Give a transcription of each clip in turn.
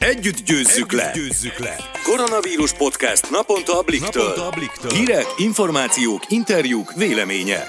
Együtt győzzük, Együtt le. győzzük le! Koronavírus podcast naponta a Bliktől. Naponta a Bliktől. Hírek, információk, interjúk, vélemények.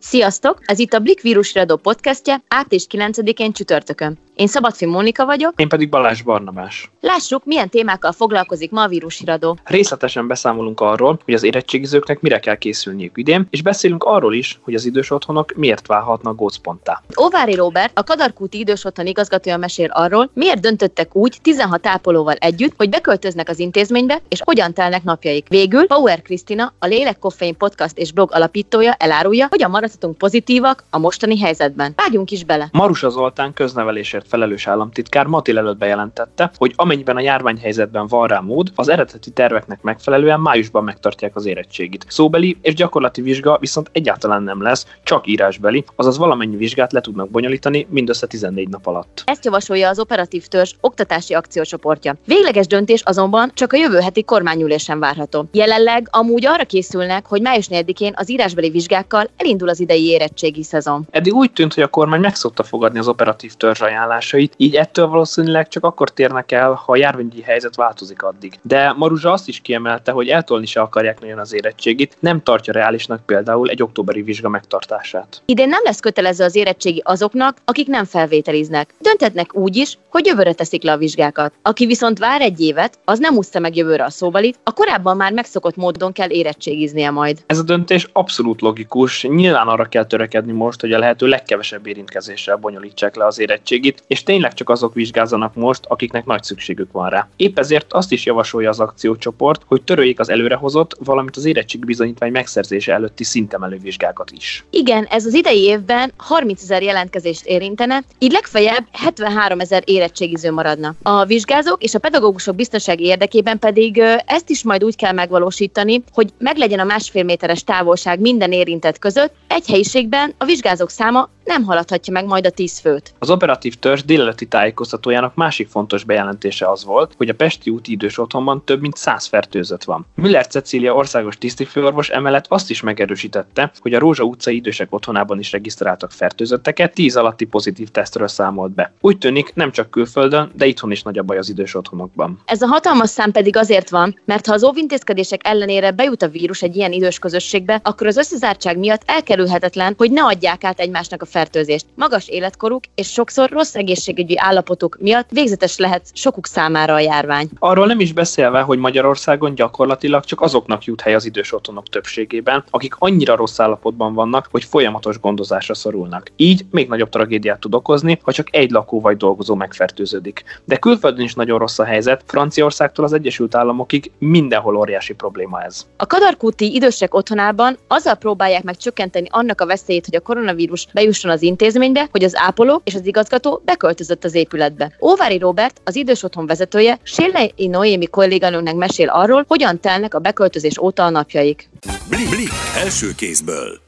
Sziasztok! Ez itt a Blik vírusradó podcastje április 9-én csütörtökön. Én Szabadfi Mónika vagyok. Én pedig Balázs Barnabás. Lássuk, milyen témákkal foglalkozik ma a vírusiradó. Részletesen beszámolunk arról, hogy az érettségizőknek mire kell készülniük idén, és beszélünk arról is, hogy az idős otthonok miért válhatnak gócponttá. Óvári Robert, a Kadarkúti idős otthon igazgatója mesél arról, miért döntöttek úgy 16 ápolóval együtt, hogy beköltöznek az intézménybe, és hogyan telnek napjaik. Végül Power Krisztina, a Lélek Koffein podcast és blog alapítója elárulja, hogyan maradhatunk pozitívak a mostani helyzetben. Vágjunk is bele. Marusa Zoltán köznevelésért felelős államtitkár Matil előtt bejelentette, hogy amennyiben a járványhelyzetben van rá mód, az eredeti terveknek megfelelően májusban megtartják az érettségit. Szóbeli és gyakorlati vizsga viszont egyáltalán nem lesz, csak írásbeli, azaz valamennyi vizsgát le tudnak bonyolítani mindössze 14 nap alatt. Ezt javasolja az operatív törzs oktatási akciócsoportja. Végleges döntés azonban csak a jövő heti kormányülésen várható. Jelenleg amúgy arra készülnek, hogy május 4-én az írásbeli vizsgákkal elindul az idei érettségi szezon. Eddig úgy tűnt, hogy a kormány megszokta fogadni az operatív törzs ajánlását, hatásait, így ettől valószínűleg csak akkor térnek el, ha a járványi helyzet változik addig. De Maruzsa azt is kiemelte, hogy eltolni se akarják nagyon az érettségit, nem tartja reálisnak például egy októberi vizsga megtartását. Idén nem lesz kötelező az érettségi azoknak, akik nem felvételiznek. Döntetnek úgy is, hogy jövőre teszik le a vizsgákat. Aki viszont vár egy évet, az nem úszta meg jövőre a szóvalit, a korábban már megszokott módon kell érettségiznie majd. Ez a döntés abszolút logikus, nyilván arra kell törekedni most, hogy a lehető legkevesebb érintkezéssel bonyolítsák le az érettségit, és tényleg csak azok vizsgázzanak most, akiknek nagy szükségük van rá. Épp ezért azt is javasolja az akciócsoport, hogy töröljék az előrehozott, valamint az érettség bizonyítvány megszerzése előtti szintemelő vizsgákat is. Igen, ez az idei évben 30 ezer jelentkezést érintene, így legfeljebb 73 ezer érettségiző maradna. A vizsgázók és a pedagógusok biztonsági érdekében pedig ezt is majd úgy kell megvalósítani, hogy meglegyen a másfél méteres távolság minden érintett között, egy helyiségben a vizsgázók száma nem haladhatja meg majd a 10 főt. Az operatív törzs délelőtti tájékoztatójának másik fontos bejelentése az volt, hogy a Pesti úti idős otthonban több mint 100 fertőzött van. Müller Cecília országos tisztifőorvos emellett azt is megerősítette, hogy a Rózsa utcai idősek otthonában is regisztráltak fertőzötteket, 10 alatti pozitív tesztről számolt be. Úgy tűnik, nem csak külföldön, de itthon is nagy a baj az idős otthonokban. Ez a hatalmas szám pedig azért van, mert ha az óvintézkedések ellenére bejut a vírus egy ilyen idős közösségbe, akkor az összezártság miatt elkerülhetetlen, hogy ne adják át egymásnak a fertőzést. Magas életkoruk és sokszor rossz egészségügyi állapotuk miatt végzetes lehet sokuk számára a járvány. Arról nem is beszélve, hogy Magyarországon gyakorlatilag csak azoknak jut hely az idős otthonok többségében, akik annyira rossz állapotban vannak, hogy folyamatos gondozásra szorulnak. Így még nagyobb tragédiát tud okozni, ha csak egy lakó vagy dolgozó megfertőződik. De külföldön is nagyon rossz a helyzet, Franciaországtól az Egyesült Államokig mindenhol óriási probléma ez. A Kadarkúti idősek otthonában azzal próbálják meg csökkenteni annak a veszélyét, hogy a koronavírus bejusson az intézménybe, hogy az ápolók és az igazgató beköltözött az épületbe. Óvári Robert, az idős otthon vezetője, Sélei Noémi kolléganőnek mesél arról, hogyan telnek a beköltözés óta a napjaik. Blik, blik, első kézből.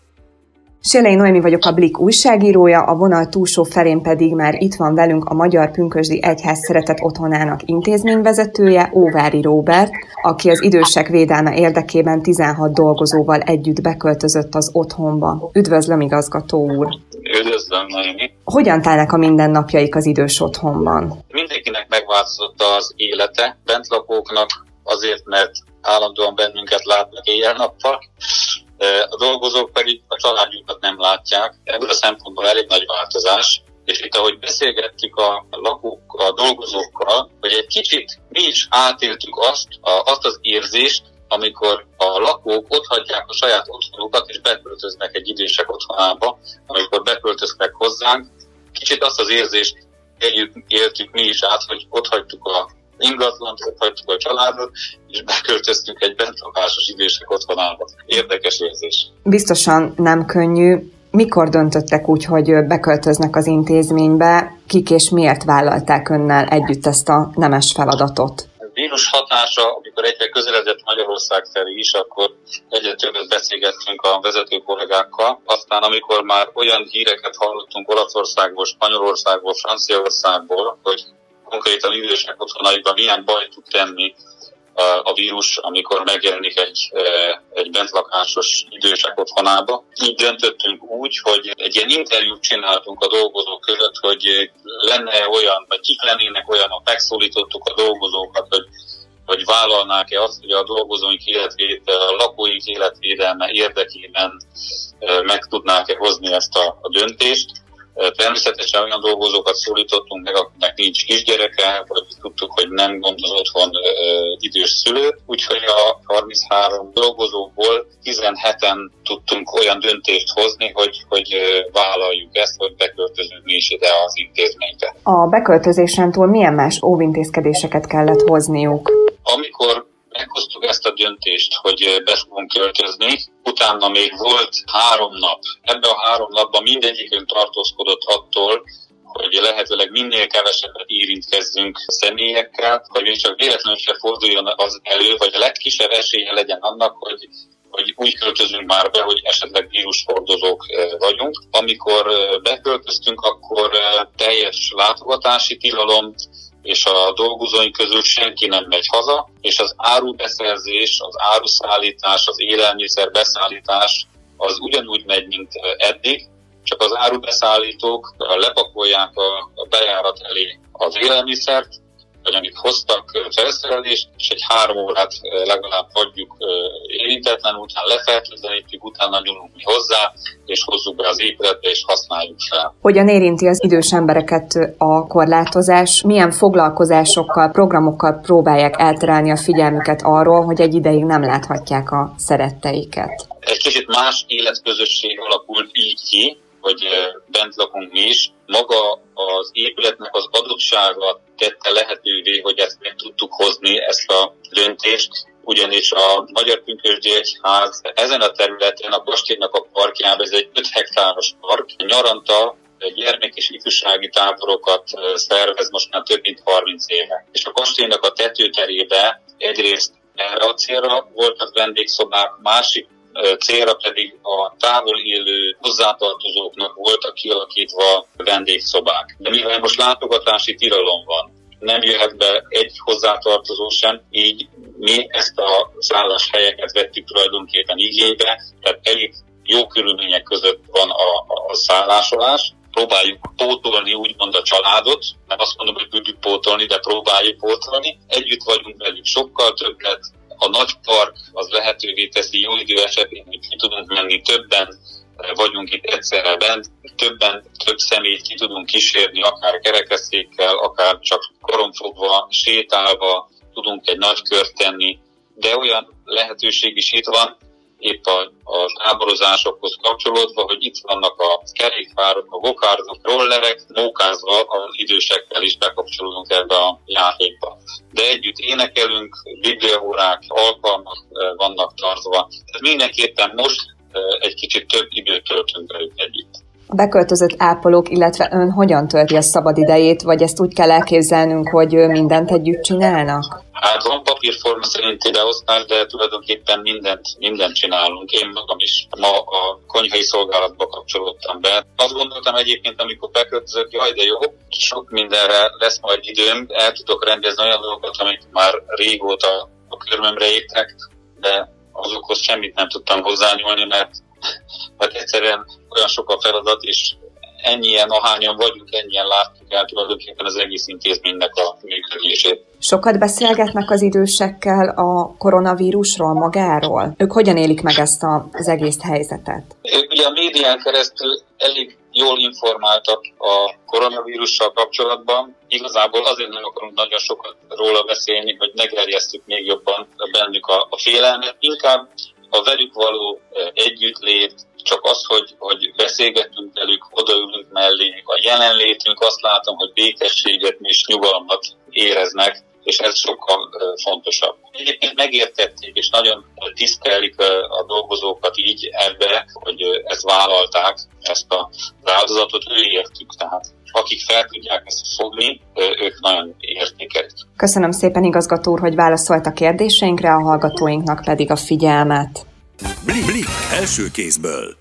Sélei Noémi vagyok a Blik újságírója, a vonal túlsó felén pedig már itt van velünk a Magyar Pünkösdi Egyház Szeretett Otthonának intézményvezetője, Óvári Róbert, aki az idősek védelme érdekében 16 dolgozóval együtt beköltözött az otthonba. Üdvözlöm, igazgató úr! Üdvözlöm, Noémi! Hogyan telnek a mindennapjaik az idős otthonban? Mindenkinek megváltozott az élete, bentlakóknak azért, mert állandóan bennünket látnak éjjel-nappal, a dolgozók pedig a családjukat nem látják. Ebből a szempontból elég nagy változás. És itt, ahogy beszélgettük a lakók, a dolgozókkal, hogy egy kicsit mi is átéltük azt, a, azt az érzést, amikor a lakók ott hagyják a saját otthonukat, és beköltöznek egy idősek otthonába, amikor beköltöztek hozzánk. Kicsit azt az érzést éljük, éltük mi is át, hogy ott hagytuk a ingatlant, ott hagytuk a családot, és beköltöztünk egy bentlakásos idősek otthonába. Érdekes érzés. Biztosan nem könnyű. Mikor döntöttek úgy, hogy beköltöznek az intézménybe? Kik és miért vállalták önnel együtt ezt a nemes feladatot? Vírus hatása, amikor egyre közeledett Magyarország felé is, akkor egyre többet beszélgettünk a vezető kollégákkal. Aztán amikor már olyan híreket hallottunk Olaszországból, Spanyolországból, Franciaországból, hogy konkrétan idősek otthonaiban milyen baj tud tenni a vírus, amikor megjelenik egy, egy bentlakásos idősek otthonába. Így döntöttünk úgy, hogy egy ilyen interjút csináltunk a dolgozók között, hogy lenne olyan, vagy kik lennének olyanok, megszólítottuk a dolgozókat, hogy hogy vállalnák-e azt, hogy a dolgozóink életvéd, a lakóink életvédelme érdekében meg tudnák-e hozni ezt a, a döntést. Természetesen olyan dolgozókat szólítottunk meg, akiknek nincs kisgyereke, vagy tudtuk, hogy nem gondoz otthon idős szülő, úgyhogy a 33 dolgozóból 17-en tudtunk olyan döntést hozni, hogy, hogy vállaljuk ezt, hogy beköltözünk mi is ide az intézménybe. A beköltözésen túl milyen más óvintézkedéseket kellett hozniuk? Amikor meghoztuk ezt a döntést, hogy be fogunk költözni. Utána még volt három nap. Ebben a három napban mindegyikünk tartózkodott attól, hogy lehetőleg minél kevesebbet érintkezzünk személyekkel, hogy még csak véletlenül se forduljon az elő, vagy a legkisebb esélye legyen annak, hogy hogy úgy költözünk már be, hogy esetleg vírushordozók vagyunk. Amikor beköltöztünk, akkor teljes látogatási tilalom, és a dolgozóink közül senki nem megy haza, és az árubeszerzés, az áruszállítás, az élelmiszer beszállítás az ugyanúgy megy, mint eddig, csak az árubeszállítók lepakolják a bejárat elé az élelmiszert, amit hoztak felszerelést, és egy három órát legalább hagyjuk érintetlen, utána lefertőtlenítjük, utána nyúlunk mi hozzá, és hozzuk be az épületbe, és használjuk fel. Hogyan érinti az idős embereket a korlátozás? Milyen foglalkozásokkal, programokkal próbálják elterelni a figyelmüket arról, hogy egy ideig nem láthatják a szeretteiket? Egy kicsit más életközösség alakult így ki, hogy bent lakunk mi is. Maga az épületnek az adottsága tette lehetővé, hogy ezt meg tudtuk hozni, ezt a döntést, ugyanis a Magyar Pünkösdi Egyház ezen a területen a kastélynak a parkjában, ez egy 5 hektáros park, nyaranta gyermek és ifjúsági táborokat szervez most már több mint 30 éve. És a kastélynak a tetőterébe egyrészt erre a célra voltak vendégszobák, másik célra pedig a távol élő hozzátartozóknak voltak kialakítva vendégszobák. De mivel most látogatási tilalom van, nem jöhet be egy hozzátartozó sem, így mi ezt a szálláshelyeket vettük tulajdonképpen igénybe, tehát elég jó körülmények között van a, a szállásolás, próbáljuk pótolni úgymond a családot, nem azt mondom, hogy tudjuk pótolni, de próbáljuk pótolni. Együtt vagyunk velük sokkal többet, a nagy park az lehetővé teszi jó idő esetén, hogy ki tudunk menni többen, vagyunk itt egyszerre bent, többen, több személyt ki tudunk kísérni, akár kerekeszékkel, akár csak koromfogva, sétálva, tudunk egy nagy kört tenni, de olyan lehetőség is itt van, épp a, a táborozásokhoz kapcsolódva, hogy itt vannak a kerékpárok, a gokárdok, rollerek, mókázva az idősekkel is bekapcsolódunk ebbe a játékba. De együtt énekelünk, bibliaórák, alkalmak vannak tartva. Tehát mindenképpen most egy kicsit több időt töltünk velük együtt. A beköltözött ápolók, illetve ön hogyan tölti a szabad idejét, vagy ezt úgy kell elképzelnünk, hogy mindent együtt csinálnak? Hát van papírforma szerinti beosztás, de tulajdonképpen mindent, mindent csinálunk. Én magam is ma a konyhai szolgálatba kapcsolódtam be. Azt gondoltam egyébként, amikor beköltözök, jaj, de jó, sok mindenre lesz majd időm, el tudok rendezni olyan dolgokat, amik már régóta a körmömre értek, de azokhoz semmit nem tudtam hozzányúlni, mert, mert egyszerűen olyan sok a feladat, és ennyien, ahányan vagyunk, ennyien láttuk el tulajdonképpen az egész intézménynek a működését. Sokat beszélgetnek az idősekkel a koronavírusról magáról? Ők hogyan élik meg ezt a, az egész helyzetet? Ők ugye a médián keresztül elég jól informáltak a koronavírussal kapcsolatban. Igazából azért nem akarunk nagyon sokat róla beszélni, hogy ne gerjesztjük még jobban bennük a, a félelmet. Inkább a velük való együttlét, csak az, hogy, hogy beszélgetünk velük, odaülünk mellé, a jelenlétünk azt látom, hogy békességet és nyugalmat éreznek, és ez sokkal fontosabb. Egyébként megértették, és nagyon tisztelik a dolgozókat így ebbe, hogy ezt vállalták, ezt a áldozatot ő értük. Tehát akik fel tudják ezt fogni, ők nagyon értékelik. Köszönöm szépen, igazgató úr, hogy válaszolt a kérdéseinkre, a hallgatóinknak pedig a figyelmet. Blik, blik, első kézből.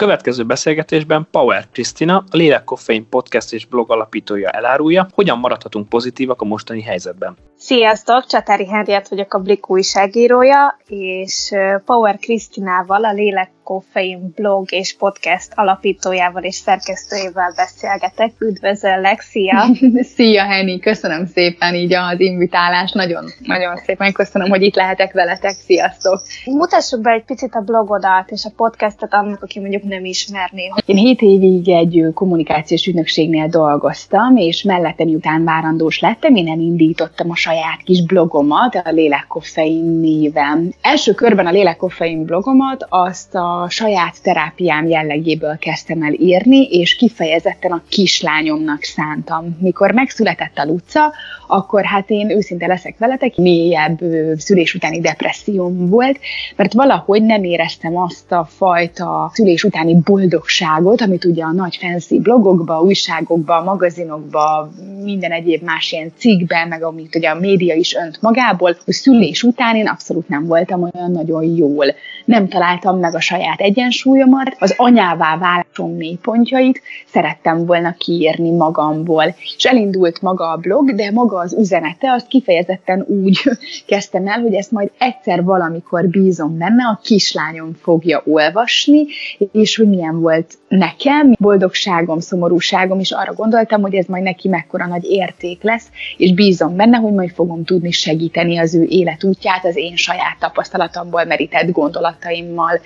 Következő beszélgetésben Power Krisztina, a Lélek Koffein podcast és blog alapítója elárulja, hogyan maradhatunk pozitívak a mostani helyzetben. Sziasztok, Csatári Henriett vagyok a Blik újságírója, és Power Krisztinával, a Lélek Koffein blog és podcast alapítójával és szerkesztőjével beszélgetek. Üdvözöllek, szia! szia, Henny, köszönöm szépen így az invitálást, nagyon, nagyon szépen köszönöm, hogy itt lehetek veletek, sziasztok! Mutassuk be egy picit a blogodat és a podcastet annak, aki mondjuk nem ismerné. Én hét évig egy kommunikációs ügynökségnél dolgoztam, és mellette miután várandós lettem, én elindítottam a saját kis blogomat, a Lélekkoffein néven. Első körben a Lélekkoffein blogomat azt a saját terápiám jellegéből kezdtem el írni, és kifejezetten a kislányomnak szántam. Mikor megszületett a Luca, akkor hát én őszinte leszek veletek, mélyebb szülés utáni depresszióm volt, mert valahogy nem éreztem azt a fajta szülés utáni boldogságot, amit ugye a nagy fancy blogokba, újságokba, magazinokba, minden egyéb más ilyen cikkben, meg amit ugye a média is önt magából, hogy szülés után én abszolút nem voltam olyan nagyon jól. Nem találtam meg a saját egyensúlyomat, az anyává válásom mélypontjait szerettem volna kiírni magamból. És elindult maga a blog, de maga az üzenete, azt kifejezetten úgy kezdtem el, hogy ezt majd egyszer valamikor bízom benne, a kislányom fogja olvasni, és hogy milyen volt nekem, boldogságom, szomorúságom, és arra gondoltam, hogy ez majd neki mekkora nagy érték lesz, és bízom benne, hogy majd fogom tudni segíteni az ő életútját az én saját tapasztalatomból merített gondolataimmal,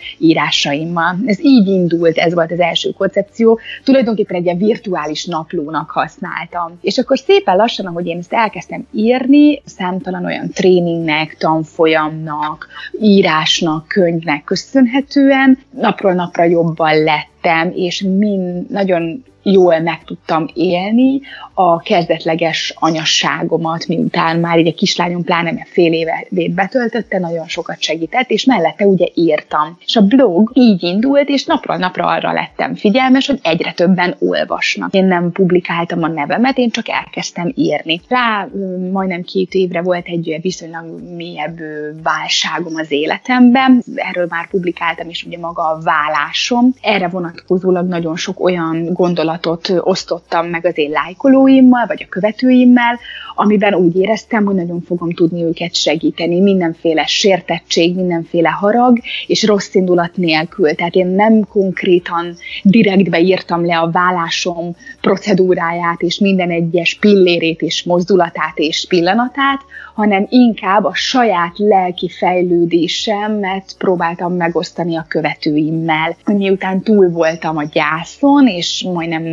írásaimmal. Ez így indult, ez volt az első koncepció. Tulajdonképpen egy ilyen virtuális naplónak használtam. És akkor szépen lassan, ahogy én ezt elkezdtem írni, számtalan olyan tréningnek, tanfolyamnak, írásnak, könyvnek köszönhetően napról napra jobban lettem, és mind nagyon jól meg tudtam élni a kezdetleges anyasságomat, miután már így a kislányom pláne mert fél évet betöltötte, nagyon sokat segített, és mellette ugye írtam. És a blog így indult, és napról napra arra lettem figyelmes, hogy egyre többen olvasnak. Én nem publikáltam a nevemet, én csak elkezdtem írni. Rá majdnem két évre volt egy viszonylag mélyebb válságom az életemben, erről már publikáltam, és ugye maga a vállásom. Erre vonatkozólag nagyon sok olyan gondolat gondolatot osztottam meg az én lájkolóimmal, vagy a követőimmel, amiben úgy éreztem, hogy nagyon fogom tudni őket segíteni, mindenféle sértettség, mindenféle harag, és rossz indulat nélkül. Tehát én nem konkrétan direktbe írtam le a vállásom procedúráját, és minden egyes pillérét, és mozdulatát, és pillanatát, hanem inkább a saját lelki fejlődésemet próbáltam megosztani a követőimmel. Miután túl voltam a gyászon, és majdnem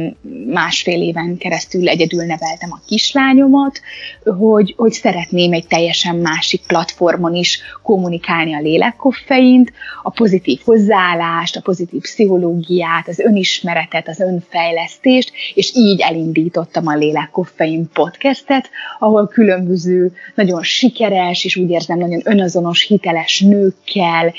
másfél éven keresztül egyedül neveltem a kislányomat, hogy, hogy szeretném egy teljesen másik platformon is kommunikálni a lélekkoffeint, a pozitív hozzáállást, a pozitív pszichológiát, az önismeretet, az önfejlesztést, és így elindítottam a Lélekkoffein podcastet, ahol különböző nagyon sikeres, és úgy érzem, nagyon önazonos, hiteles nőkkel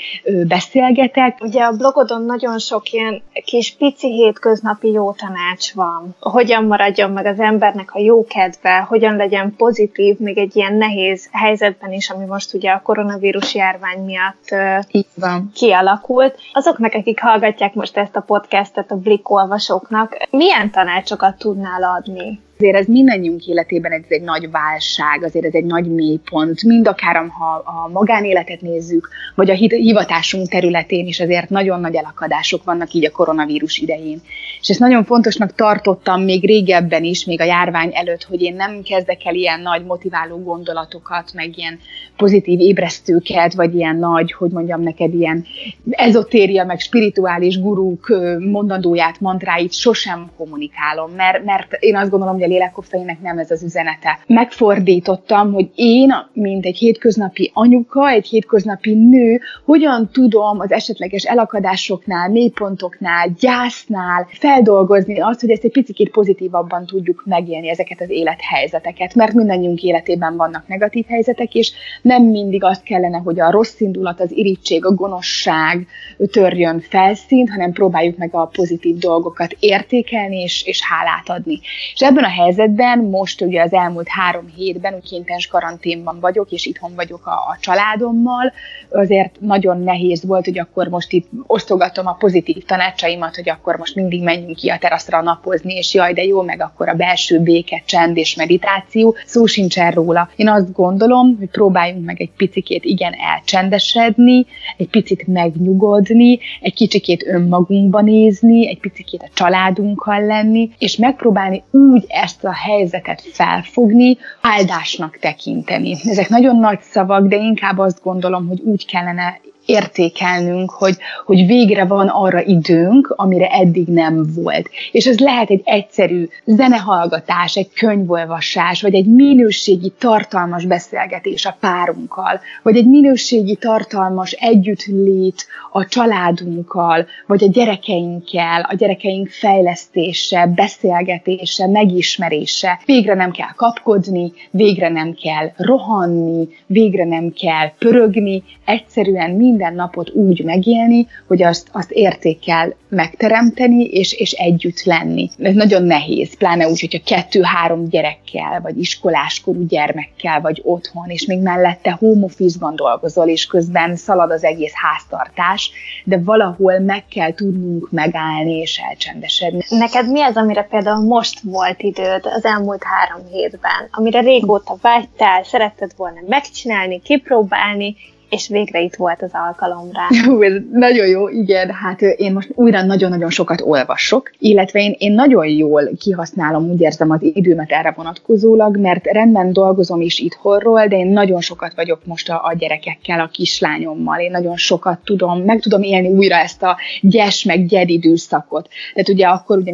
beszélgetek. Ugye a blogodon nagyon sok ilyen kis pici hétköznapi jó tanács van. Hogyan maradjon meg az embernek a jó kedve, hogyan legyen pozitív, még egy ilyen nehéz helyzetben is, ami most ugye a koronavírus járvány miatt Így van. kialakult. Azoknak, akik hallgatják most ezt a podcastet, a Blik olvasóknak, milyen tanácsokat tudnál adni? Azért ez mindannyiunk életében ez egy nagy válság, azért ez egy nagy mélypont, mind akár ha a magánéletet nézzük, vagy a hivatásunk területén is azért nagyon nagy elakadások vannak így a koronavírus idején. És ezt nagyon fontosnak tartottam még régebben is, még a járvány előtt, hogy én nem kezdek el ilyen nagy motiváló gondolatokat, meg ilyen pozitív ébresztőket, vagy ilyen nagy, hogy mondjam neked, ilyen ezotéria, meg spirituális gurúk mondandóját, mantráit sosem kommunikálom, mert, mert én azt gondolom, hogy a lélekkoffeinek nem ez az üzenete. Megfordítottam, hogy én, mint egy hétköznapi anyuka, egy hétköznapi nő, hogyan tudom az esetleges elakadásoknál, mélypontoknál, gyásznál feldolgozni azt, hogy ezt egy picit pozitívabban tudjuk megélni ezeket az élethelyzeteket, mert mindannyiunk életében vannak negatív helyzetek, és nem mindig azt kellene, hogy a rossz indulat, az irítség, a gonoszság törjön felszínt, hanem próbáljuk meg a pozitív dolgokat értékelni és, és hálát adni. És ebben a helyzetben, most ugye az elmúlt három hétben, úgy kéntens karanténban vagyok, és itthon vagyok a, a családommal, azért nagyon nehéz volt, hogy akkor most itt osztogatom a pozitív tanácsaimat, hogy akkor most mindig menjünk ki a teraszra napozni, és jaj, de jó, meg akkor a belső béke, csend és meditáció. Szó sincsen róla. Én azt gondolom, hogy próbáljunk meg egy picikét igen elcsendesedni, egy picit megnyugodni, egy kicsikét önmagunkba nézni, egy picikét a családunkkal lenni, és megpróbálni úgy ezt a helyzetet felfogni, áldásnak tekinteni. Ezek nagyon nagy szavak, de inkább azt gondolom, hogy úgy kellene értékelnünk, hogy, hogy végre van arra időnk, amire eddig nem volt. És ez lehet egy egyszerű zenehallgatás, egy könyvolvasás, vagy egy minőségi, tartalmas beszélgetés a párunkkal, vagy egy minőségi, tartalmas együttlét a családunkkal, vagy a gyerekeinkkel, a gyerekeink fejlesztése, beszélgetése, megismerése. Végre nem kell kapkodni, végre nem kell rohanni, végre nem kell pörögni, egyszerűen mind minden napot úgy megélni, hogy azt, azt értékkel megteremteni, és, és együtt lenni. Ez nagyon nehéz, pláne úgy, hogyha kettő-három gyerekkel, vagy iskoláskorú gyermekkel vagy otthon, és még mellette home office-ban dolgozol, és közben szalad az egész háztartás, de valahol meg kell tudnunk megállni és elcsendesedni. Neked mi az, amire például most volt időd az elmúlt három hétben, amire régóta vágytál, szeretted volna megcsinálni, kipróbálni, és végre itt volt az alkalom rá. Hú, ez nagyon jó, igen, hát én most újra nagyon-nagyon sokat olvasok, illetve én, én nagyon jól kihasználom, úgy érzem az időmet erre vonatkozólag, mert rendben dolgozom is itthonról, de én nagyon sokat vagyok most a, a gyerekekkel, a kislányommal, én nagyon sokat tudom, meg tudom élni újra ezt a gyes meg gyed időszakot. Tehát ugye akkor ugye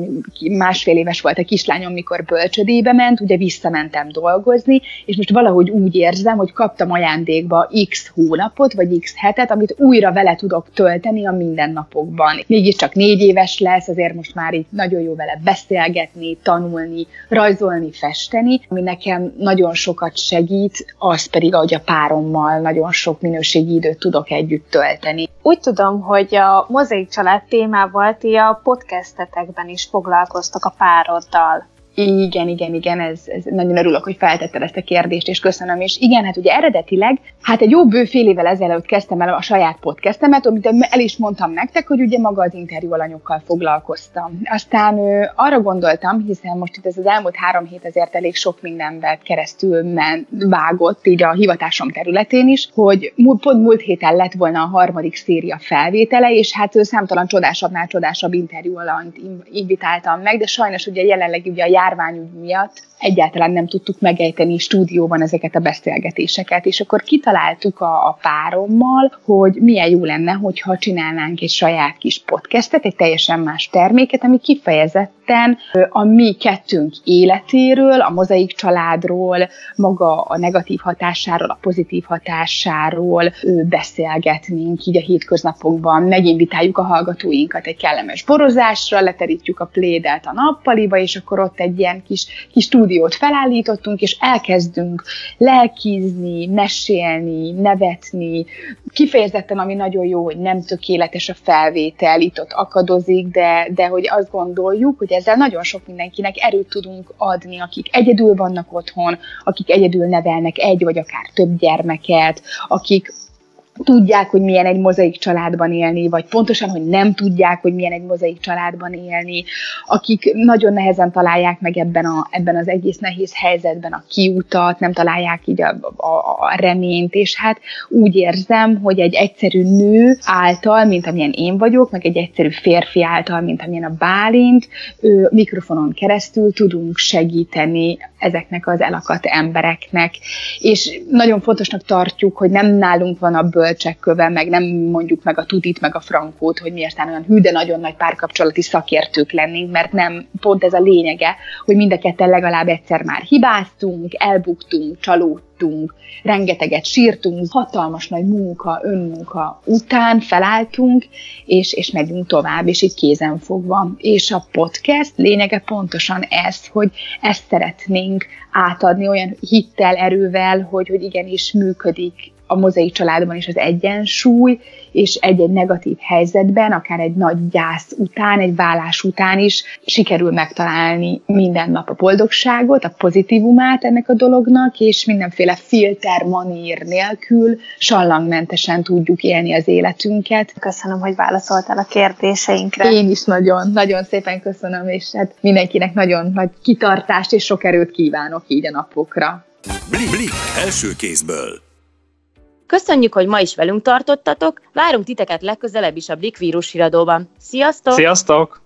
másfél éves volt a kislányom, mikor bölcsödébe ment, ugye visszamentem dolgozni, és most valahogy úgy érzem, hogy kaptam ajándékba x hónap, napot, vagy x hetet, amit újra vele tudok tölteni a mindennapokban. Mégiscsak négy éves lesz, azért most már így nagyon jó vele beszélgetni, tanulni, rajzolni, festeni, ami nekem nagyon sokat segít, az pedig, ahogy a párommal nagyon sok minőségi időt tudok együtt tölteni. Úgy tudom, hogy a mozaik család témával ti a podcastetekben is foglalkoztok a pároddal. Igen, igen, igen, ez, ez nagyon örülök, hogy feltetted ezt a kérdést, és köszönöm. És igen, hát ugye eredetileg, hát egy jó bő fél évvel ezelőtt kezdtem el a saját podcastemet, amit el is mondtam nektek, hogy ugye maga az interjú alanyokkal foglalkoztam. Aztán ö, arra gondoltam, hiszen most itt ez az elmúlt három hét azért elég sok mindenben keresztül men, vágott, így a hivatásom területén is, hogy pont múlt héten lett volna a harmadik széria felvétele, és hát számtalan csodásabbnál csodásabb interjú alanyt invitáltam meg, de sajnos ugye jelenleg ugye a járványügy miatt egyáltalán nem tudtuk megejteni stúdióban ezeket a beszélgetéseket, és akkor kitaláltuk a, a párommal, hogy milyen jó lenne, hogyha csinálnánk egy saját kis podcastet, egy teljesen más terméket, ami kifejezetten a mi kettőnk életéről, a mozaik családról, maga a negatív hatásáról, a pozitív hatásáról beszélgetnénk így a hétköznapokban, meginvitáljuk a hallgatóinkat egy kellemes borozásra, leterítjük a plédelt a nappaliba, és akkor ott egy ilyen kis, kis stúdiót felállítottunk, és elkezdünk lelkizni, mesélni, nevetni. Kifejezetten, ami nagyon jó, hogy nem tökéletes a felvétel, itt ott akadozik, de, de hogy azt gondoljuk, hogy ezzel nagyon sok mindenkinek erőt tudunk adni, akik egyedül vannak otthon, akik egyedül nevelnek egy vagy akár több gyermeket, akik tudják, hogy milyen egy mozaik családban élni, vagy pontosan, hogy nem tudják, hogy milyen egy mozaik családban élni, akik nagyon nehezen találják meg ebben, a, ebben az egész nehéz helyzetben a kiutat, nem találják így a, a, a reményt, és hát úgy érzem, hogy egy egyszerű nő által, mint amilyen én vagyok, meg egy egyszerű férfi által, mint amilyen a Bálint, ő mikrofonon keresztül tudunk segíteni ezeknek az elakadt embereknek, és nagyon fontosnak tartjuk, hogy nem nálunk van a bőr bölcsekköve, meg nem mondjuk meg a tudit, meg a frankót, hogy mi aztán olyan hű, de nagyon nagy párkapcsolati szakértők lennénk, mert nem pont ez a lényege, hogy mind a ketten legalább egyszer már hibáztunk, elbuktunk, csalódtunk, rengeteget sírtunk, hatalmas nagy munka, önmunka után felálltunk, és, és megyünk tovább, és így kézen fogva. És a podcast lényege pontosan ez, hogy ezt szeretnénk átadni olyan hittel, erővel, hogy, hogy igenis működik a mozaik családban is az egyensúly, és egy-egy negatív helyzetben, akár egy nagy gyász után, egy vállás után is sikerül megtalálni minden nap a boldogságot, a pozitívumát ennek a dolognak, és mindenféle filter, manír nélkül sallangmentesen tudjuk élni az életünket. Köszönöm, hogy válaszoltál a kérdéseinkre. Én is nagyon, nagyon szépen köszönöm, és hát mindenkinek nagyon nagy kitartást és sok erőt kívánok így a napokra. Blik, Blik első kézből. Köszönjük, hogy ma is velünk tartottatok, várunk titeket legközelebb is a Blik vírus híradóban. Sziasztok! Sziasztok!